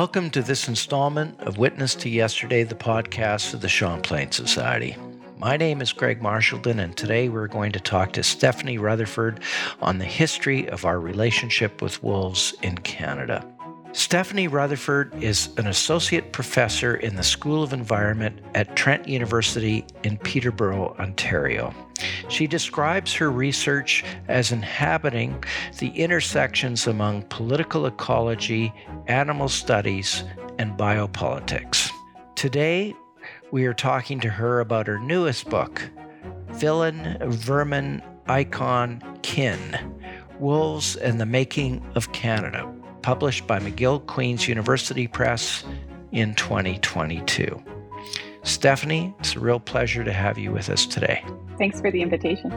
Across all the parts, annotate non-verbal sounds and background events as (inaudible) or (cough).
Welcome to this installment of Witness to Yesterday, the podcast of the Champlain Society. My name is Greg Marchildon, and today we're going to talk to Stephanie Rutherford on the history of our relationship with wolves in Canada. Stephanie Rutherford is an associate professor in the School of Environment at Trent University in Peterborough, Ontario. She describes her research as inhabiting the intersections among political ecology, animal studies, and biopolitics. Today, we are talking to her about her newest book, Villain, Vermin, Icon, Kin Wolves and the Making of Canada published by McGill Queen's University Press in 2022. Stephanie, it's a real pleasure to have you with us today. Thanks for the invitation.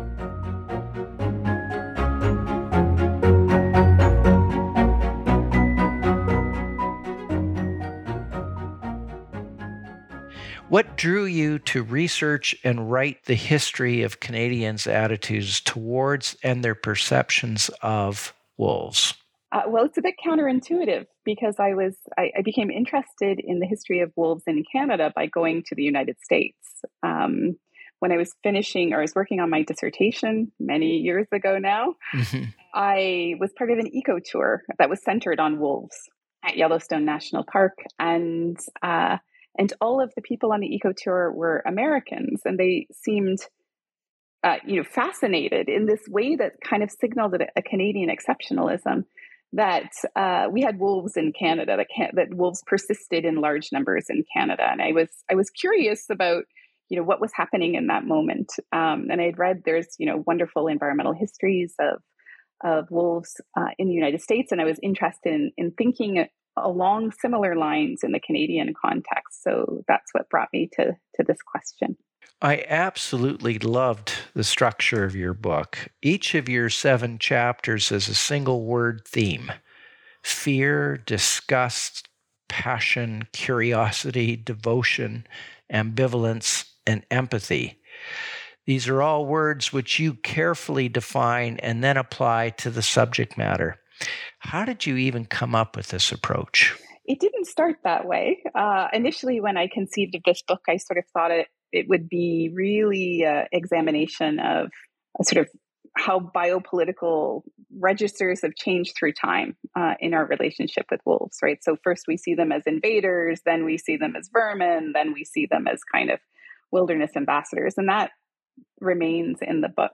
What drew you to research and write the history of Canadians' attitudes towards and their perceptions of wolves? Uh, well, it's a bit counterintuitive because I was I, I, became interested in the history of wolves in Canada by going to the United States. Um, when I was finishing or I was working on my dissertation many years ago now, mm-hmm. I was part of an eco tour that was centered on wolves at Yellowstone National Park, and uh, and all of the people on the eco tour were Americans, and they seemed uh, you know fascinated in this way that kind of signaled a, a Canadian exceptionalism that uh, we had wolves in Canada that can, that wolves persisted in large numbers in Canada, and I was I was curious about you know what was happening in that moment, um, and I had read there's you know wonderful environmental histories of of wolves uh, in the United States, and I was interested in, in thinking along similar lines in the Canadian context. So that's what brought me to to this question. I absolutely loved the structure of your book. Each of your seven chapters has a single word theme fear, disgust, passion, curiosity, devotion, ambivalence, and empathy. These are all words which you carefully define and then apply to the subject matter. How did you even come up with this approach? It didn't start that way. Uh, initially, when I conceived of this book, I sort of thought it it would be really uh, examination of sort of how biopolitical registers have changed through time uh, in our relationship with wolves, right? So first we see them as invaders, then we see them as vermin, then we see them as kind of wilderness ambassadors, and that remains in the book.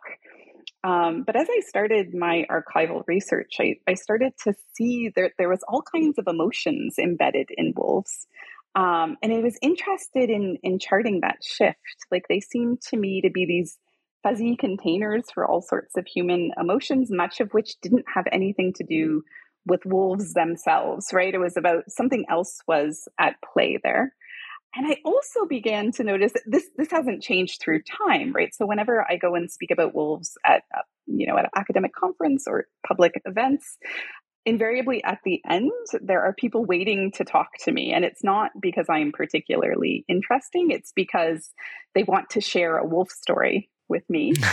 Um, but as I started my archival research, I, I started to see that there was all kinds of emotions embedded in wolves. Um, and I was interested in in charting that shift. Like they seem to me to be these fuzzy containers for all sorts of human emotions, much of which didn't have anything to do with wolves themselves, right? It was about something else was at play there. And I also began to notice that this this hasn't changed through time, right? So whenever I go and speak about wolves at you know at an academic conference or public events, invariably at the end there are people waiting to talk to me. And it's not because i'm particularly interesting. It's because they want to share a wolf story with me. (laughs)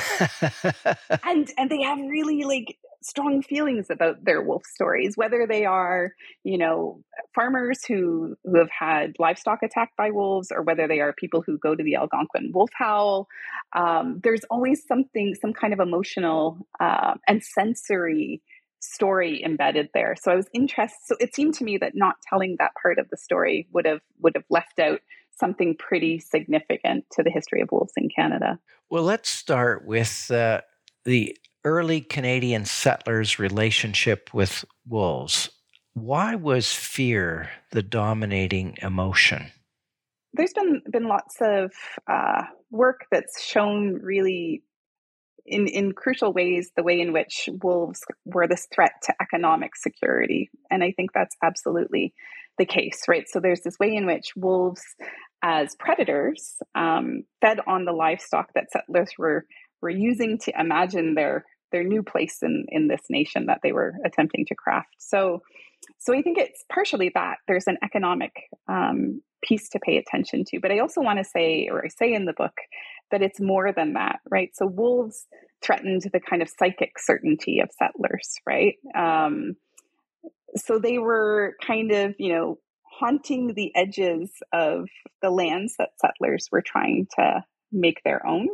And and they have really like strong feelings about their wolf stories whether they are you know farmers who who have had livestock attacked by wolves or whether they are people who go to the algonquin wolf howl. Um, there's always something some kind of emotional uh, and sensory story embedded there. So I was interested. So it seemed to me that not telling that part of the story would have would have left out something pretty significant to the history of wolves in Canada. Well, let's start with uh, the early Canadian settlers' relationship with wolves. Why was fear the dominating emotion? There's been been lots of uh, work that's shown really in, in crucial ways the way in which wolves were this threat to economic security. And I think that's absolutely the case, right? So there's this way in which wolves, as predators, um, fed on the livestock that settlers were were using to imagine their their new place in in this nation that they were attempting to craft. So, so I think it's partially that there's an economic um, piece to pay attention to, but I also want to say, or I say in the book, that it's more than that, right? So wolves threatened the kind of psychic certainty of settlers, right? Um, so they were kind of, you know, haunting the edges of the lands that settlers were trying to make their own,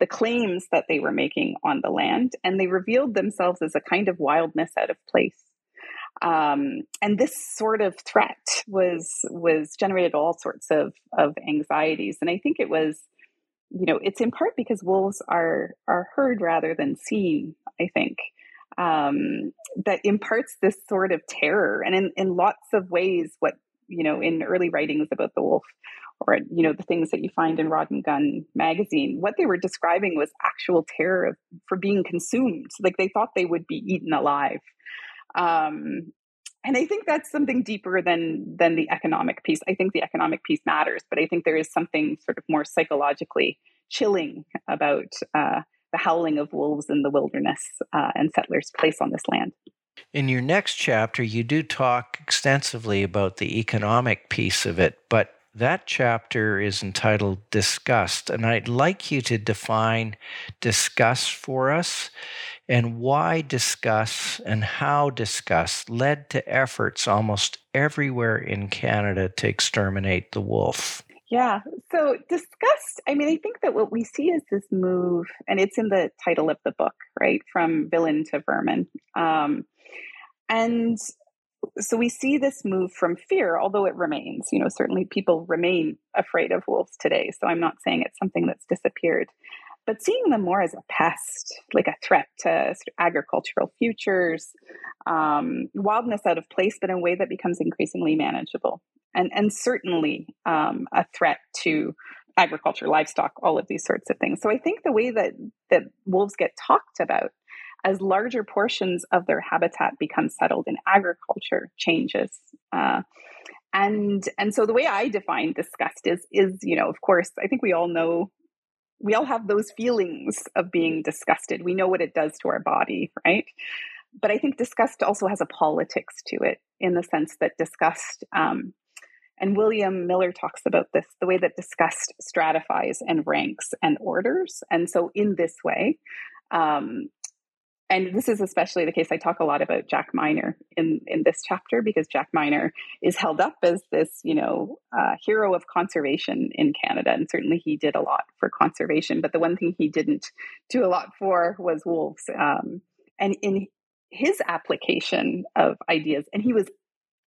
the claims that they were making on the land, and they revealed themselves as a kind of wildness out of place. Um, and this sort of threat was was generated all sorts of of anxieties, and I think it was, you know, it's in part because wolves are are heard rather than seen. I think um, that imparts this sort of terror, and in in lots of ways, what you know in early writings about the wolf or you know the things that you find in Rod and Gun magazine, what they were describing was actual terror for being consumed. Like they thought they would be eaten alive. Um, and I think that's something deeper than than the economic piece. I think the economic piece matters, but I think there is something sort of more psychologically chilling about uh, the howling of wolves in the wilderness uh, and settlers' place on this land. In your next chapter, you do talk extensively about the economic piece of it, but that chapter is entitled Disgust, and I'd like you to define disgust for us and why discuss and how discuss led to efforts almost everywhere in Canada to exterminate the wolf. Yeah. So disgust, I mean, I think that what we see is this move, and it's in the title of the book, right? From villain to vermin. Um, and so we see this move from fear, although it remains. You know, certainly people remain afraid of wolves today. So I'm not saying it's something that's disappeared, but seeing them more as a pest, like a threat to sort of agricultural futures, um, wildness out of place, but in a way that becomes increasingly manageable, and and certainly um, a threat to agriculture, livestock, all of these sorts of things. So I think the way that that wolves get talked about as larger portions of their habitat become settled in agriculture changes. Uh, and and so the way I define disgust is is you know of course I think we all know we all have those feelings of being disgusted. We know what it does to our body, right? But I think disgust also has a politics to it in the sense that disgust, um, and William Miller talks about this the way that disgust stratifies and ranks and orders. And so, in this way, um, and this is especially the case. I talk a lot about Jack Miner in in this chapter because Jack Miner is held up as this, you know, uh, hero of conservation in Canada, and certainly he did a lot for conservation. But the one thing he didn't do a lot for was wolves. Um, and in his application of ideas, and he was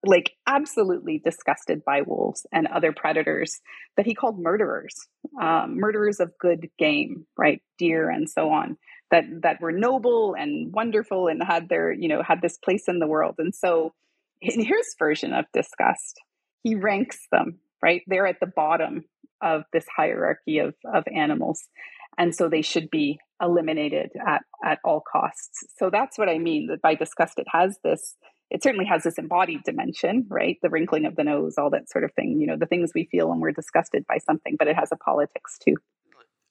like absolutely disgusted by wolves and other predators that he called murderers, um, murderers of good game, right, deer and so on that that were noble and wonderful and had their you know had this place in the world. And so in his version of disgust. He ranks them right? They're at the bottom of this hierarchy of of animals. And so they should be eliminated at at all costs. So that's what i mean that by disgust it has this it certainly has this embodied dimension right? The wrinkling of the nose all that sort of thing you know the things we feel when we're disgusted by something but it has a politics too.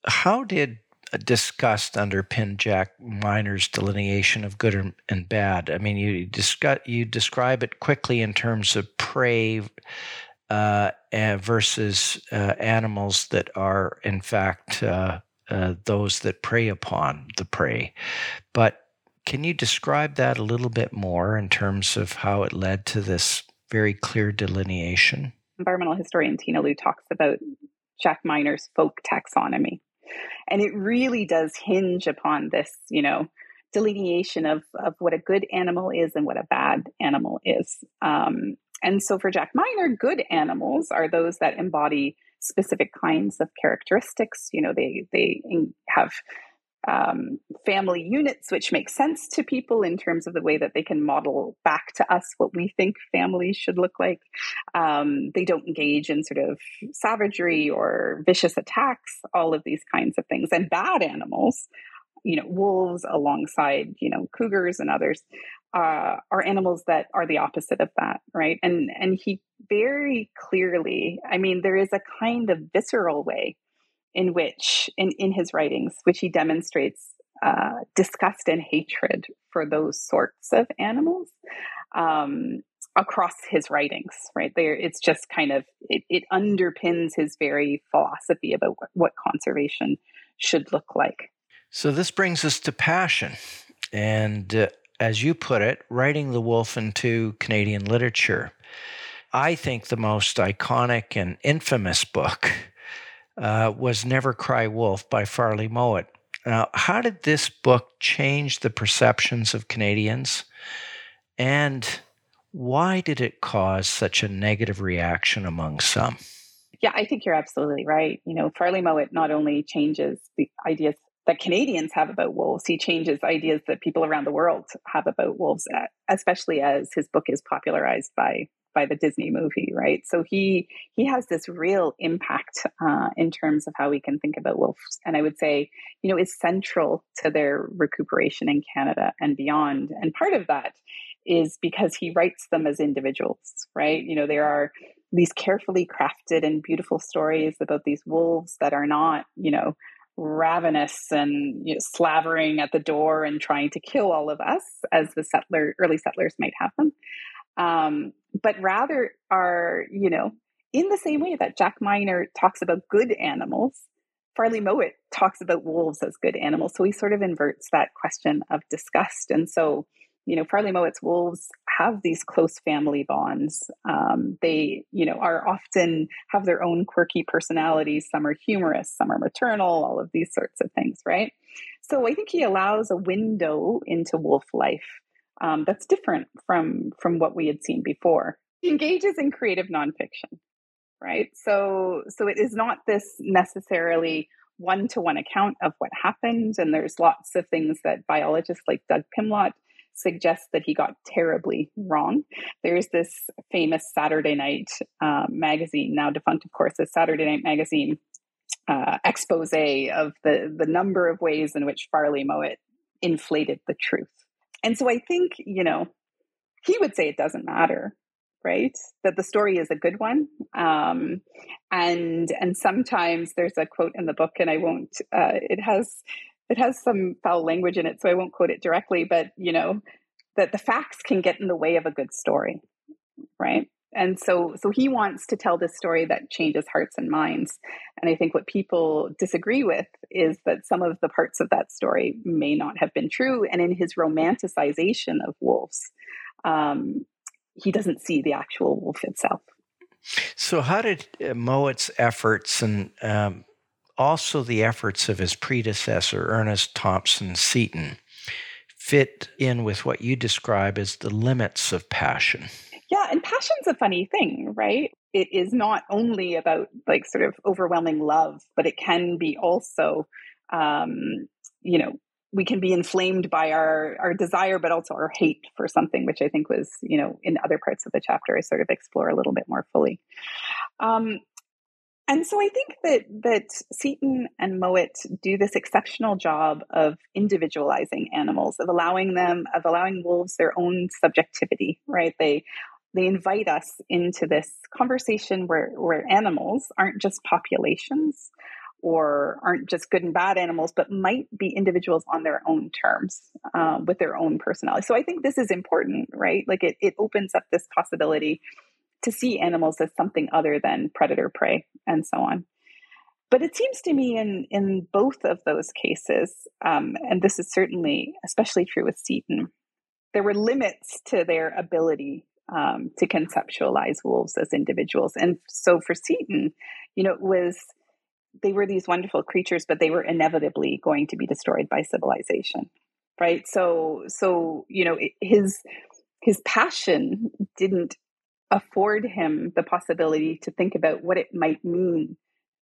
How did discussed under Pin Jack Miner's delineation of good and bad. I mean, you discuss you describe it quickly in terms of prey uh, versus uh, animals that are, in fact, uh, uh, those that prey upon the prey. But can you describe that a little bit more in terms of how it led to this very clear delineation? Environmental historian Tina Loo talks about Jack Miner's folk taxonomy and it really does hinge upon this, you know, delineation of, of what a good animal is and what a bad animal is. Um, and so for Jack Miner, good animals are those that embody specific kinds of characteristics. You know, they they have um, family units, which make sense to people in terms of the way that they can model back to us what we think families should look like. Um, they don't engage in sort of savagery or vicious attacks, all of these kinds of things. And bad animals, you know, wolves alongside, you know, cougars and others, uh, are animals that are the opposite of that, right? And and he very clearly, I mean, there is a kind of visceral way in which, in, in his writings, which he demonstrates uh, disgust and hatred for those sorts of animals um, across his writings, right? There, it's just kind of, it, it underpins his very philosophy about what, what conservation should look like. So this brings us to passion. And uh, as you put it, writing the wolf into Canadian literature. I think the most iconic and infamous book uh, was Never Cry Wolf by Farley Mowat. Now, how did this book change the perceptions of Canadians? And why did it cause such a negative reaction among some? Yeah, I think you're absolutely right. You know, Farley Mowat not only changes the ideas that Canadians have about wolves, he changes ideas that people around the world have about wolves, especially as his book is popularized by by the Disney movie, right? So he he has this real impact uh, in terms of how we can think about wolves, and I would say, you know, is central to their recuperation in Canada and beyond. And part of that is because he writes them as individuals, right? You know, there are these carefully crafted and beautiful stories about these wolves that are not, you know, ravenous and you know, slavering at the door and trying to kill all of us as the settler early settlers might have them um, but rather are you know in the same way that jack miner talks about good animals farley mowat talks about wolves as good animals so he sort of inverts that question of disgust and so you know, Farley Mowat's wolves have these close family bonds. Um, they, you know, are often have their own quirky personalities. Some are humorous, some are maternal, all of these sorts of things, right? So I think he allows a window into wolf life um, that's different from from what we had seen before. He engages in creative nonfiction, right? So so it is not this necessarily one to one account of what happened, and there's lots of things that biologists like Doug Pimlott suggests that he got terribly wrong. There's this famous Saturday Night uh, magazine, now defunct, of course, a Saturday Night magazine uh, expose of the, the number of ways in which Farley Mowat inflated the truth. And so I think, you know, he would say it doesn't matter right that the story is a good one um, and and sometimes there's a quote in the book and i won't uh, it has it has some foul language in it, so I won't quote it directly, but you know, that the facts can get in the way of a good story, right? And so so he wants to tell this story that changes hearts and minds. And I think what people disagree with is that some of the parts of that story may not have been true. And in his romanticization of wolves, um, he doesn't see the actual wolf itself. So, how did uh, Mowat's efforts and um, also the efforts of his predecessor, Ernest Thompson Seton, fit in with what you describe as the limits of passion. Yeah, and passion's a funny thing, right? It is not only about like sort of overwhelming love, but it can be also, um, you know, we can be inflamed by our our desire, but also our hate for something, which I think was, you know, in other parts of the chapter, I sort of explore a little bit more fully. Um, and so I think that that Seton and Mowat do this exceptional job of individualizing animals, of allowing them, of allowing wolves their own subjectivity, right? They they invite us into this conversation where where animals aren't just populations or aren't just good and bad animals, but might be individuals on their own terms uh, with their own personality. So I think this is important, right? Like it, it opens up this possibility to see animals as something other than predator prey and so on. But it seems to me in, in both of those cases, um, and this is certainly especially true with Seton, there were limits to their ability um, to conceptualize wolves as individuals. And so for Seton, you know, it was they were these wonderful creatures, but they were inevitably going to be destroyed by civilization, right? So, so you know, his his passion didn't afford him the possibility to think about what it might mean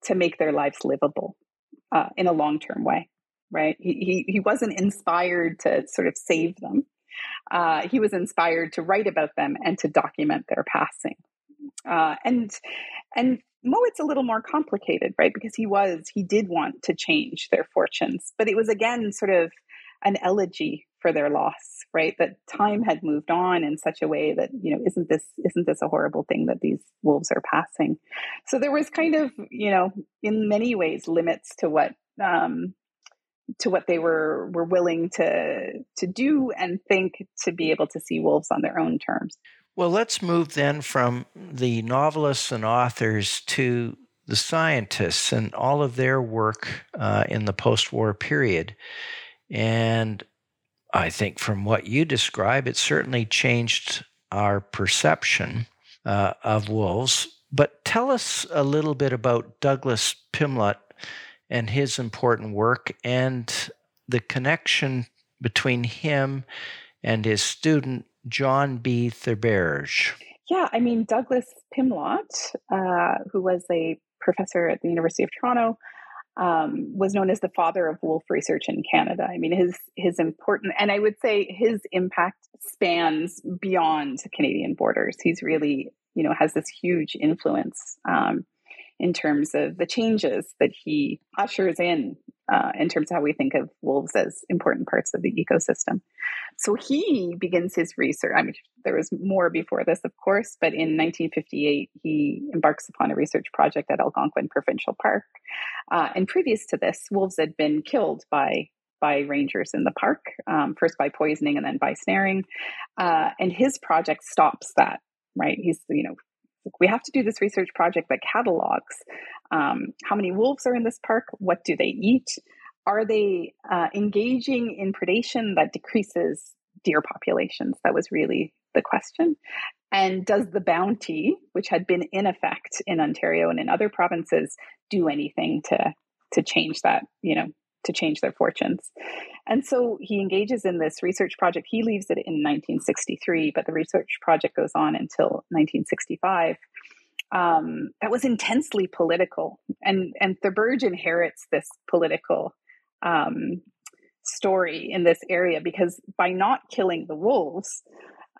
to make their lives livable uh, in a long term way. Right? He, he, he wasn't inspired to sort of save them. Uh, he was inspired to write about them and to document their passing. Uh, and and Mowat's a little more complicated, right? Because he was he did want to change their fortunes, but it was again sort of an elegy for their loss right that time had moved on in such a way that you know isn't this isn't this a horrible thing that these wolves are passing so there was kind of you know in many ways limits to what um to what they were were willing to to do and think to be able to see wolves on their own terms well let's move then from the novelists and authors to the scientists and all of their work uh, in the post-war period and I think from what you describe, it certainly changed our perception uh, of wolves. But tell us a little bit about Douglas Pimlott and his important work and the connection between him and his student, John B. Theberge. Yeah, I mean, Douglas Pimlott, uh, who was a professor at the University of Toronto, um, was known as the father of wolf research in Canada. I mean, his his important, and I would say his impact spans beyond Canadian borders. He's really, you know, has this huge influence um, in terms of the changes that he ushers in uh, in terms of how we think of wolves as important parts of the ecosystem. So he begins his research. I mean, there was more before this, of course, but in 1958, he embarks upon a research project at Algonquin Provincial Park. Uh, and previous to this, wolves had been killed by by rangers in the park, um, first by poisoning and then by snaring. Uh, and his project stops that. Right, he's you know we have to do this research project that catalogs um, how many wolves are in this park, what do they eat, are they uh, engaging in predation that decreases deer populations? That was really the question. And does the bounty, which had been in effect in Ontario and in other provinces, do anything to to change that? You know, to change their fortunes. And so he engages in this research project. He leaves it in 1963, but the research project goes on until 1965. Um, that was intensely political, and and Theberge inherits this political um, story in this area because by not killing the wolves,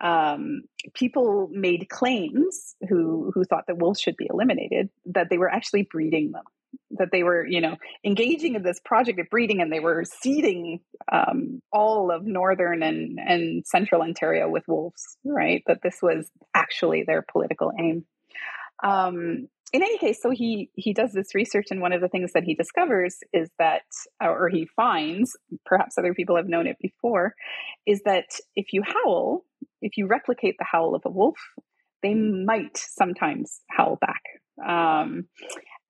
um, people made claims who who thought that wolves should be eliminated that they were actually breeding them that they were, you know, engaging in this project of breeding and they were seeding um, all of northern and, and central Ontario with wolves, right? That this was actually their political aim. Um, in any case, so he he does this research, and one of the things that he discovers is that, or he finds, perhaps other people have known it before, is that if you howl, if you replicate the howl of a wolf, they might sometimes howl back. Um,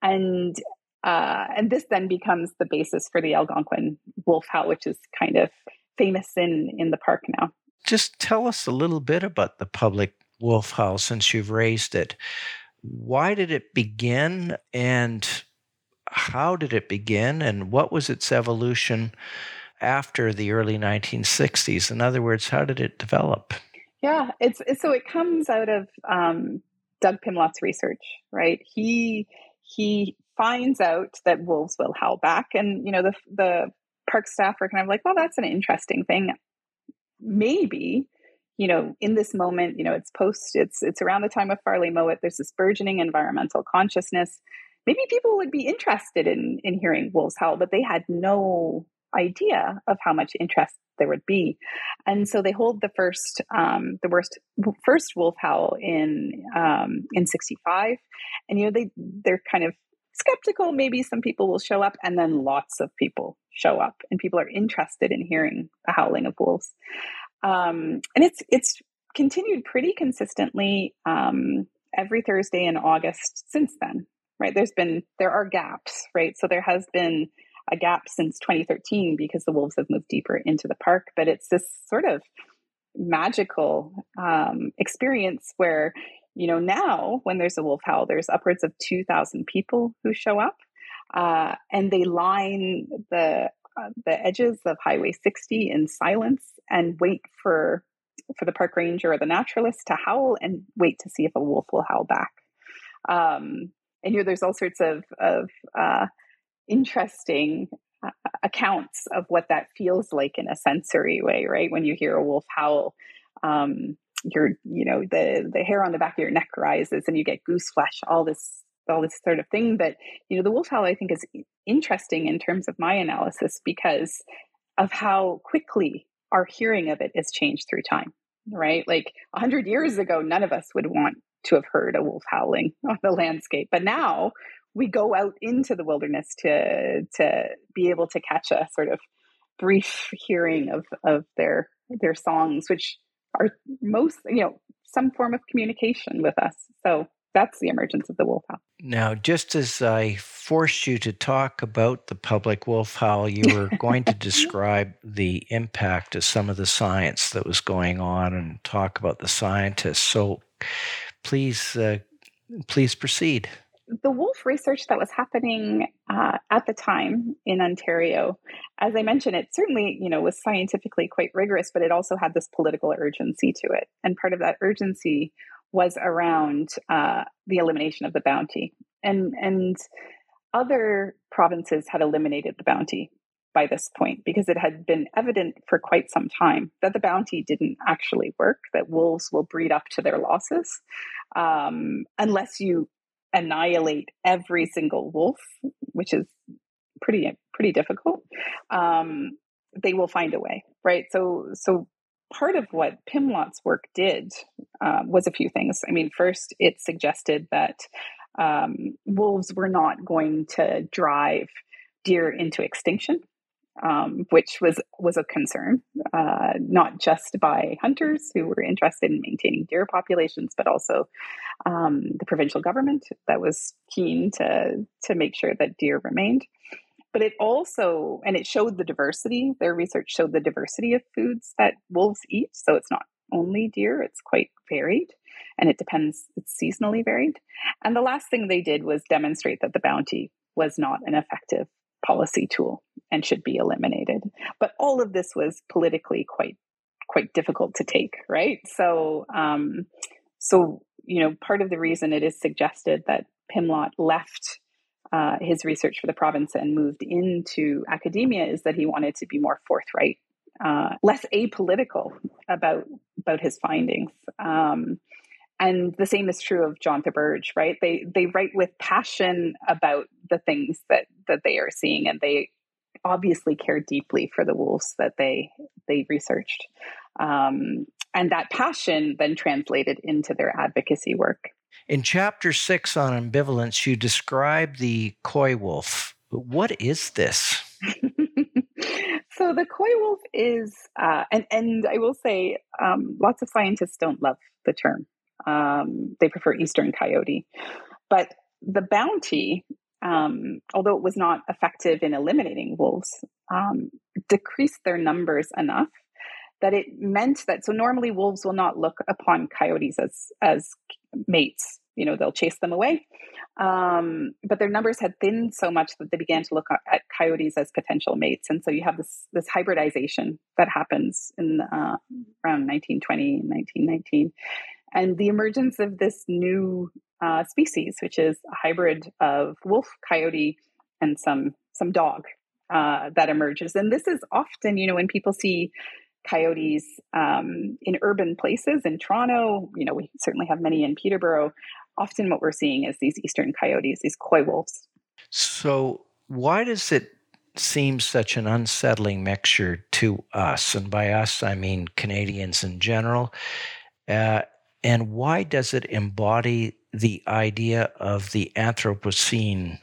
and uh, and this then becomes the basis for the Algonquin wolf howl, which is kind of famous in, in the park now. Just tell us a little bit about the public wolf howl since you've raised it. Why did it begin and how did it begin and what was its evolution after the early 1960s? In other words, how did it develop? Yeah, it's, so it comes out of um, Doug Pimlott's research, right? He he finds out that wolves will howl back, and you know the the park staff are kind of like, well, that's an interesting thing. Maybe you know in this moment, you know it's post, it's it's around the time of Farley Mowat. There's this burgeoning environmental consciousness. Maybe people would be interested in in hearing wolves howl, but they had no idea of how much interest there would be. And so they hold the first, um, the worst, first wolf howl in um, in '65, and you know they they're kind of skeptical. Maybe some people will show up, and then lots of people show up, and people are interested in hearing the howling of wolves. Um, and it's it's continued pretty consistently um, every Thursday in August since then. Right? There's been there are gaps, right? So there has been a gap since 2013 because the wolves have moved deeper into the park. But it's this sort of magical um, experience where, you know, now when there's a wolf howl, there's upwards of 2,000 people who show up. Uh, and they line the uh, the edges of Highway 60 in silence and wait for for the park ranger or the naturalist to howl and wait to see if a wolf will howl back. Um, and you know, there's all sorts of of uh, interesting uh, accounts of what that feels like in a sensory way, right? When you hear a wolf howl, um, your you know the the hair on the back of your neck rises and you get goose flesh, all this all this sort of thing. But you know the wolf howl I think is interesting in terms of my analysis because of how quickly our hearing of it is changed through time, right? Like a hundred years ago, none of us would want to have heard a wolf howling (laughs) on the landscape, but now we go out into the wilderness to to be able to catch a sort of brief hearing of of their their songs, which are most you know some form of communication with us. So that's the emergence of the wolf howl. Now, just as I forced you to talk about the public wolf howl, you were going to (laughs) describe the impact of some of the science that was going on and talk about the scientists. So, please uh, please proceed. The wolf research that was happening uh, at the time in Ontario, as I mentioned, it certainly you know was scientifically quite rigorous, but it also had this political urgency to it, and part of that urgency was around uh, the elimination of the bounty, and and other provinces had eliminated the bounty by this point because it had been evident for quite some time that the bounty didn't actually work, that wolves will breed up to their losses um, unless you annihilate every single wolf, which is pretty pretty difficult. Um, they will find a way, right? So so part of what Pimlott's work did uh, was a few things. I mean, first, it suggested that um, wolves were not going to drive deer into extinction um, which was was a concern, uh, not just by hunters who were interested in maintaining deer populations, but also um, the provincial government that was keen to to make sure that deer remained. But it also and it showed the diversity. Their research showed the diversity of foods that wolves eat. So it's not only deer; it's quite varied, and it depends. It's seasonally varied. And the last thing they did was demonstrate that the bounty was not an effective policy tool and should be eliminated. But all of this was politically quite quite difficult to take, right? So um, so you know part of the reason it is suggested that Pimlott left uh, his research for the province and moved into academia is that he wanted to be more forthright, uh, less apolitical about about his findings. Um, and the same is true of John Theberge, right? They they write with passion about the things that that they are seeing, and they obviously care deeply for the wolves that they they researched, um, and that passion then translated into their advocacy work. In chapter six on ambivalence, you describe the coy wolf. What is this? (laughs) so the coy wolf is, uh, and and I will say, um, lots of scientists don't love the term um, they prefer eastern coyote. But the bounty, um, although it was not effective in eliminating wolves, um, decreased their numbers enough that it meant that so normally wolves will not look upon coyotes as as mates. You know, they'll chase them away. Um, but their numbers had thinned so much that they began to look at coyotes as potential mates, and so you have this this hybridization that happens in uh, around 1920, 1919, and the emergence of this new uh, species, which is a hybrid of wolf, coyote, and some some dog uh, that emerges. And this is often, you know, when people see coyotes um, in urban places in Toronto, you know, we certainly have many in Peterborough. Often, what we're seeing is these eastern coyotes, these coy wolves. So, why does it seem such an unsettling mixture to us? And by us, I mean Canadians in general. Uh, and why does it embody the idea of the Anthropocene?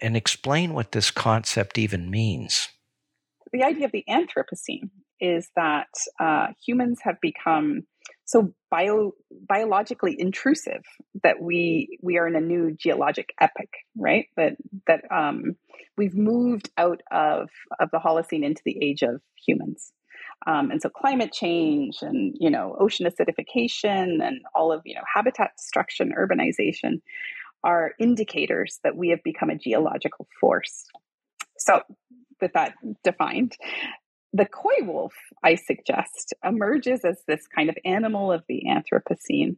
And explain what this concept even means. The idea of the Anthropocene is that uh, humans have become so bio, biologically intrusive that we we are in a new geologic epoch, right? That that um, we've moved out of of the Holocene into the age of humans. Um, and so climate change and, you know, ocean acidification and all of, you know, habitat destruction, urbanization are indicators that we have become a geological force. So with that defined, the coy wolf, I suggest, emerges as this kind of animal of the Anthropocene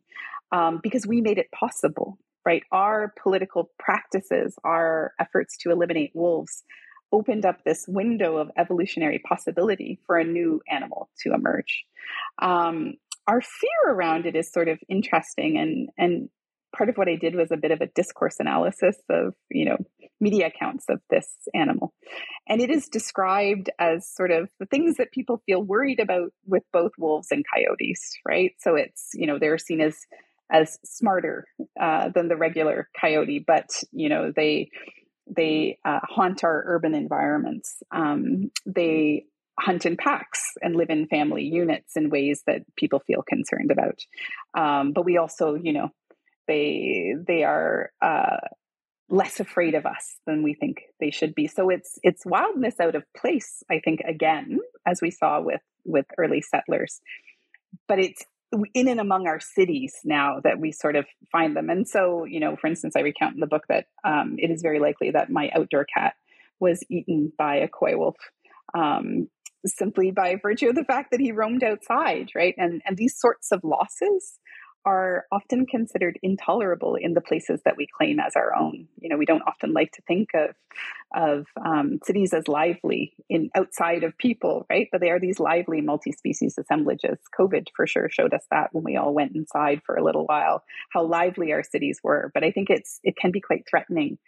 um, because we made it possible, right? Our political practices, our efforts to eliminate wolves opened up this window of evolutionary possibility for a new animal to emerge. Um, our fear around it is sort of interesting, and and part of what I did was a bit of a discourse analysis of you know media accounts of this animal, and it is described as sort of the things that people feel worried about with both wolves and coyotes, right? So it's you know they're seen as as smarter uh, than the regular coyote, but you know they they uh, haunt our urban environments. Um, they hunt in packs and live in family units in ways that people feel concerned about. Um, but we also, you know, they they are uh, less afraid of us than we think they should be. So it's it's wildness out of place. I think again, as we saw with with early settlers, but it's in and among our cities now that we sort of find them. And so, you know, for instance, I recount in the book that um, it is very likely that my outdoor cat was eaten by a coy wolf um, simply by virtue of the fact that he roamed outside, right? And and these sorts of losses are often considered intolerable in the places that we claim as our own. You know, we don't often like to think of of um, cities as lively in outside of people, right? But they are these lively multi-species assemblages. COVID for sure showed us that when we all went inside for a little while, how lively our cities were. But I think it's it can be quite threatening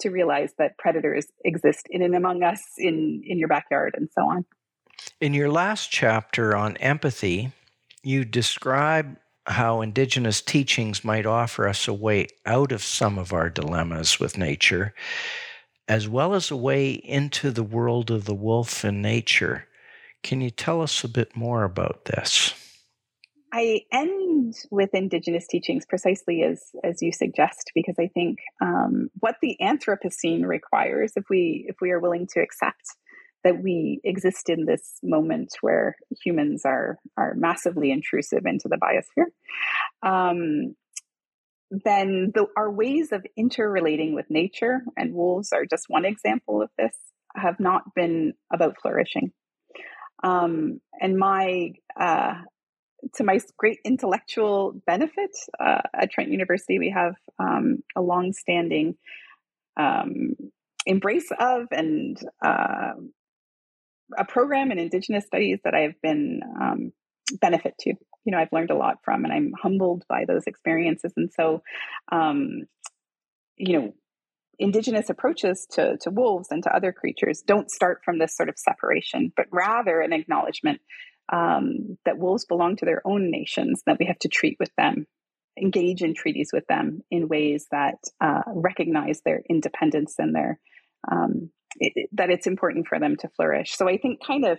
to realize that predators exist in and among us in in your backyard and so on. In your last chapter on empathy, you describe how indigenous teachings might offer us a way out of some of our dilemmas with nature, as well as a way into the world of the wolf and nature. Can you tell us a bit more about this? I end with indigenous teachings precisely as as you suggest, because I think um, what the Anthropocene requires, if we if we are willing to accept that we exist in this moment where humans are are massively intrusive into the biosphere, um, then the, our ways of interrelating with nature and wolves are just one example of this have not been about flourishing. Um, and my uh, to my great intellectual benefit uh, at Trent University, we have um, a long-standing um, embrace of and uh, a program in Indigenous studies that I've been um, benefit to. You know, I've learned a lot from, and I'm humbled by those experiences. And so, um, you know, indigenous approaches to, to wolves and to other creatures don't start from this sort of separation, but rather an acknowledgement um, that wolves belong to their own nations, that we have to treat with them, engage in treaties with them in ways that uh, recognize their independence and their um, that it's important for them to flourish. So I think kind of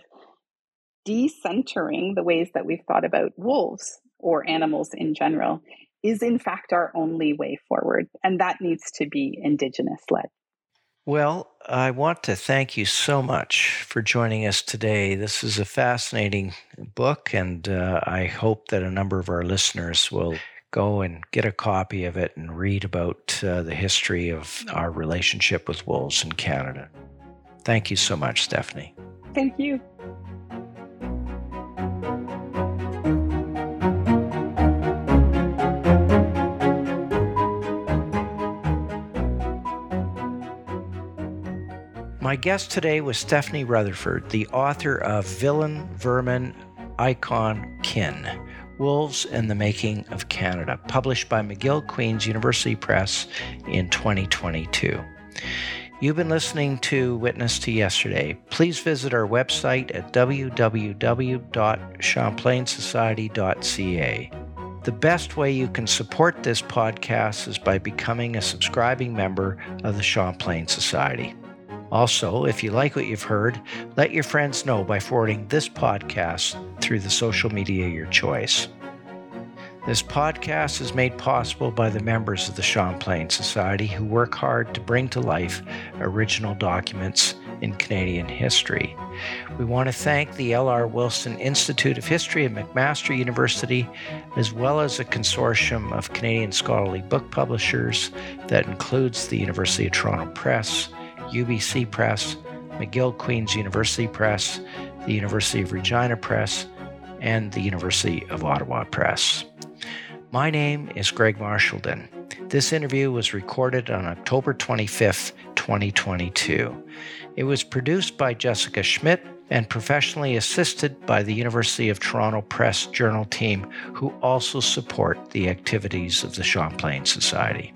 decentering the ways that we've thought about wolves or animals in general is in fact our only way forward. And that needs to be Indigenous led. Well, I want to thank you so much for joining us today. This is a fascinating book, and uh, I hope that a number of our listeners will go and get a copy of it and read about uh, the history of our relationship with wolves in Canada. Thank you so much, Stephanie. Thank you. My guest today was Stephanie Rutherford, the author of Villain, Vermin, Icon, Kin Wolves and the Making of Canada, published by McGill Queen's University Press in 2022. You've been listening to Witness to Yesterday. Please visit our website at www.champlainsociety.ca. The best way you can support this podcast is by becoming a subscribing member of the Champlain Society. Also, if you like what you've heard, let your friends know by forwarding this podcast through the social media of your choice. This podcast is made possible by the members of the Champlain Society who work hard to bring to life original documents in Canadian history. We want to thank the L.R. Wilson Institute of History at McMaster University, as well as a consortium of Canadian scholarly book publishers that includes the University of Toronto Press, UBC Press, McGill Queen's University Press, the University of Regina Press, and the University of Ottawa Press. My name is Greg Marchildon. This interview was recorded on October 25th, 2022. It was produced by Jessica Schmidt and professionally assisted by the University of Toronto Press Journal team, who also support the activities of the Champlain Society.